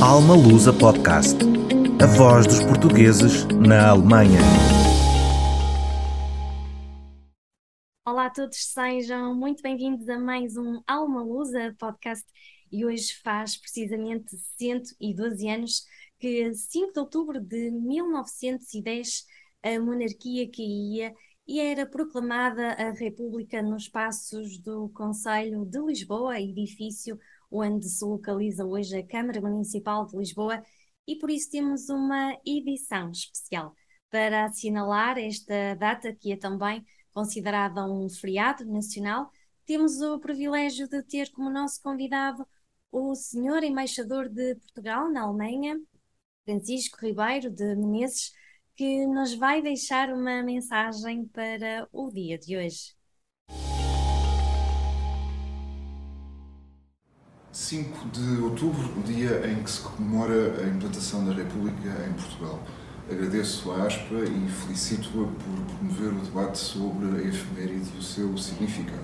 Alma Lusa Podcast. A voz dos portugueses na Alemanha. Olá a todos, sejam muito bem-vindos a mais um Alma Lusa Podcast. E hoje faz precisamente 112 anos que, 5 de outubro de 1910, a monarquia caía e era proclamada a República nos passos do Conselho de Lisboa, edifício onde se localiza hoje a Câmara Municipal de Lisboa, e por isso temos uma edição especial para assinalar esta data, que é também considerada um feriado nacional. Temos o privilégio de ter como nosso convidado o senhor embaixador de Portugal na Alemanha, Francisco Ribeiro de Menezes, que nos vai deixar uma mensagem para o dia de hoje. 5 de outubro, o dia em que se comemora a implantação da República em Portugal. Agradeço a ASPA e felicito-a por promover o debate sobre a efeméride e o seu significado.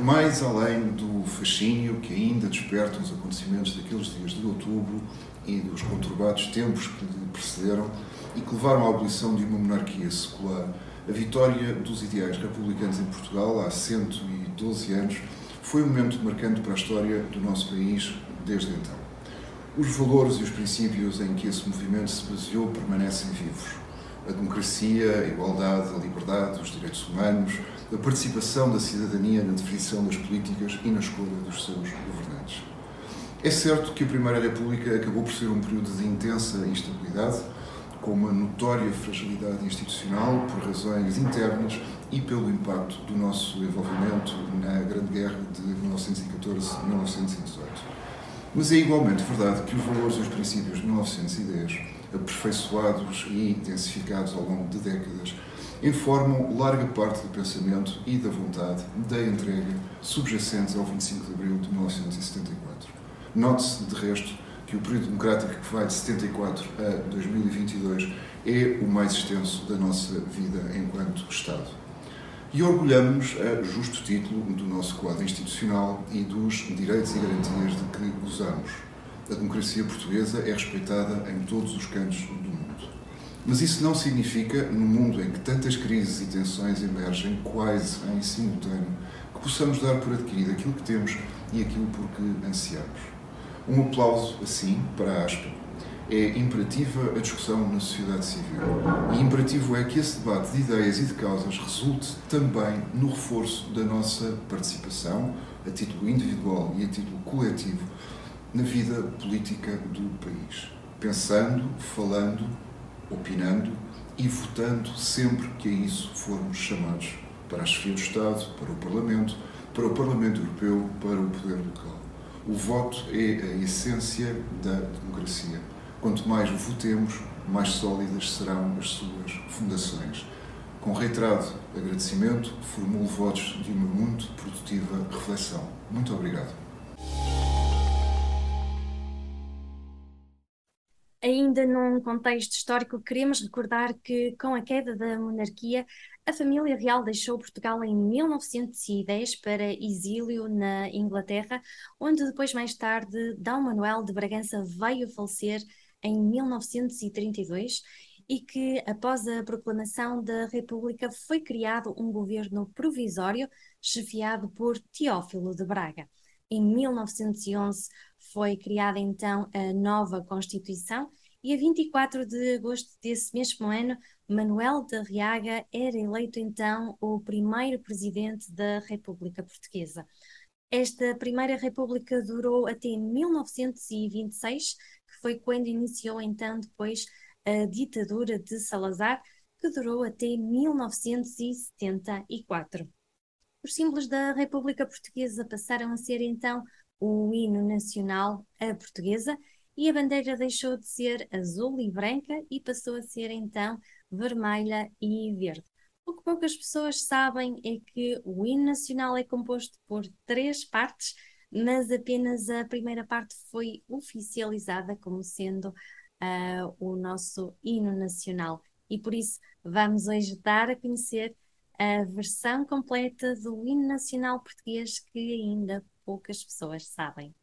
Mais além do fascínio que ainda despertam os acontecimentos daqueles dias de outubro e dos conturbados tempos que lhe precederam e que levaram à abolição de uma monarquia secular, a vitória dos ideais republicanos em Portugal há 112 anos foi um momento marcante para a história do nosso país desde então. Os valores e os princípios em que esse movimento se baseou permanecem vivos. A democracia, a igualdade, a liberdade, os direitos humanos, a participação da cidadania na definição das políticas e na escolha dos seus governantes. É certo que a Primeira República acabou por ser um período de intensa instabilidade, com uma notória fragilidade institucional por razões internas e pelo impacto do nosso envolvimento na Grande Guerra de 1914-1918. Mas é igualmente verdade que os valores e os princípios de 1910, aperfeiçoados e intensificados ao longo de décadas, informam larga parte do pensamento e da vontade da entrega subjacentes ao 25 de abril de 1974. Note-se, de resto, que o período democrático que vai de 74 a 2022 é o mais extenso da nossa vida enquanto Estado. E orgulhamos a justo título do nosso quadro institucional e dos direitos e garantias de que gozamos. A democracia portuguesa é respeitada em todos os cantos do mundo. Mas isso não significa, no mundo em que tantas crises e tensões emergem quase em simultâneo, que possamos dar por adquirido aquilo que temos e aquilo por que ansiamos. Um aplauso, assim, para a ASPA. É imperativa a discussão na sociedade civil. E imperativo é que esse debate de ideias e de causas resulte também no reforço da nossa participação, a título individual e a título coletivo, na vida política do país. Pensando, falando, opinando e votando sempre que a isso formos chamados para a chefia do Estado, para o Parlamento, para o Parlamento Europeu, para o poder local. O voto é a essência da democracia. Quanto mais votemos, mais sólidas serão as suas fundações. Com reiterado agradecimento, formulo votos de uma muito produtiva reflexão. Muito obrigado. Ainda num contexto histórico, queremos recordar que, com a queda da monarquia, a família real deixou Portugal em 1910 para exílio na Inglaterra, onde depois, mais tarde, D. Manuel de Bragança veio falecer em 1932 e que, após a proclamação da República, foi criado um governo provisório chefiado por Teófilo de Braga. Em 1911 foi criada então a nova Constituição e a 24 de agosto desse mesmo ano, Manuel de Arriaga era eleito então o primeiro presidente da República Portuguesa. Esta primeira república durou até 1926, que foi quando iniciou então depois a ditadura de Salazar, que durou até 1974. Os símbolos da República Portuguesa passaram a ser então o hino nacional, a portuguesa, e a bandeira deixou de ser azul e branca e passou a ser então vermelha e verde. O que poucas pessoas sabem é que o hino nacional é composto por três partes, mas apenas a primeira parte foi oficializada como sendo uh, o nosso hino nacional. E por isso vamos hoje dar a conhecer a versão completa do hino nacional português que ainda poucas pessoas sabem.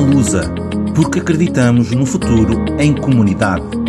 Lusa, porque acreditamos no futuro em comunidade.